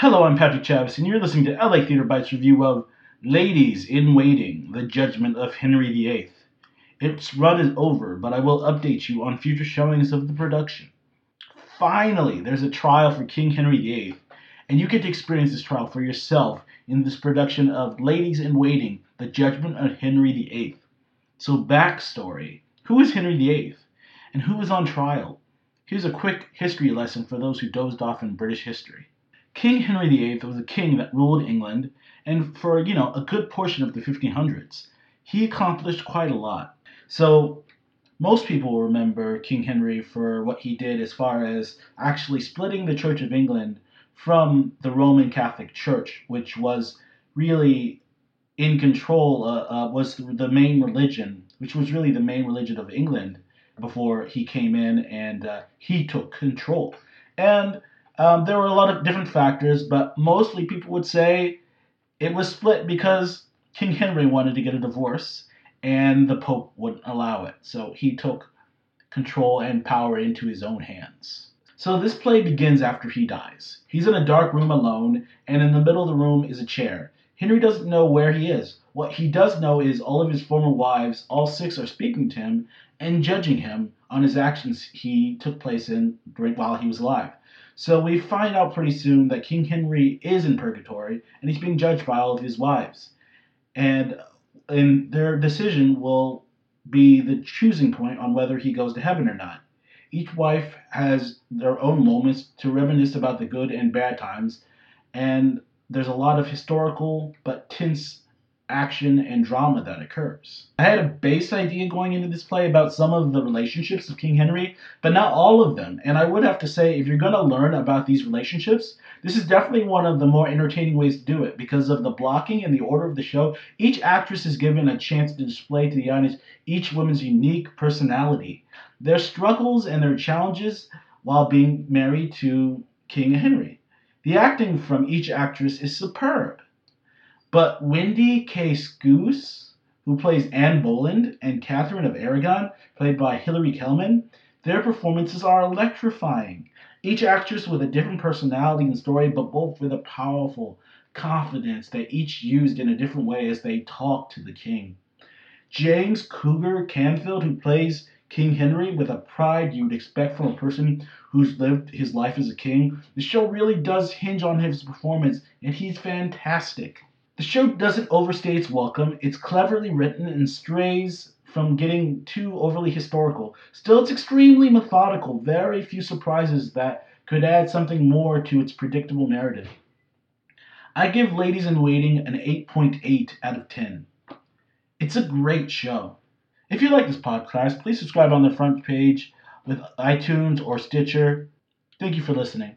Hello, I'm Patrick Chavis, and you're listening to LA Theater Bites review of Ladies in Waiting The Judgment of Henry VIII. Its run is over, but I will update you on future showings of the production. Finally, there's a trial for King Henry VIII, and you get to experience this trial for yourself in this production of Ladies in Waiting The Judgment of Henry VIII. So, backstory Who is Henry VIII? And who is on trial? Here's a quick history lesson for those who dozed off in British history. King Henry VIII was a king that ruled England, and for you know a good portion of the 1500s, he accomplished quite a lot. So most people remember King Henry for what he did as far as actually splitting the Church of England from the Roman Catholic Church, which was really in control, uh, uh, was the main religion, which was really the main religion of England before he came in and uh, he took control. And um, there were a lot of different factors, but mostly people would say it was split because King Henry wanted to get a divorce and the Pope wouldn't allow it. So he took control and power into his own hands. So this play begins after he dies. He's in a dark room alone, and in the middle of the room is a chair. Henry doesn't know where he is. What he does know is all of his former wives, all six, are speaking to him and judging him on his actions he took place in while he was alive. So we find out pretty soon that King Henry is in purgatory and he's being judged by all of his wives. And and their decision will be the choosing point on whether he goes to heaven or not. Each wife has their own moments to reminisce about the good and bad times, and there's a lot of historical but tense action and drama that occurs. I had a base idea going into this play about some of the relationships of King Henry, but not all of them. And I would have to say, if you're going to learn about these relationships, this is definitely one of the more entertaining ways to do it because of the blocking and the order of the show. Each actress is given a chance to display to the audience each woman's unique personality, their struggles and their challenges while being married to King Henry. The acting from each actress is superb. But Wendy K. Scouse, who plays Anne Boleyn, and Catherine of Aragon, played by Hilary Kelman, their performances are electrifying. Each actress with a different personality and story, but both with a powerful confidence that each used in a different way as they talked to the king. James Cougar Canfield, who plays King Henry with a pride you would expect from a person who's lived his life as a king. The show really does hinge on his performance, and he's fantastic. The show doesn't overstay its welcome. It's cleverly written and strays from getting too overly historical. Still, it's extremely methodical, very few surprises that could add something more to its predictable narrative. I give Ladies in Waiting an 8.8 out of 10. It's a great show. If you like this podcast, please subscribe on the front page with iTunes or Stitcher. Thank you for listening.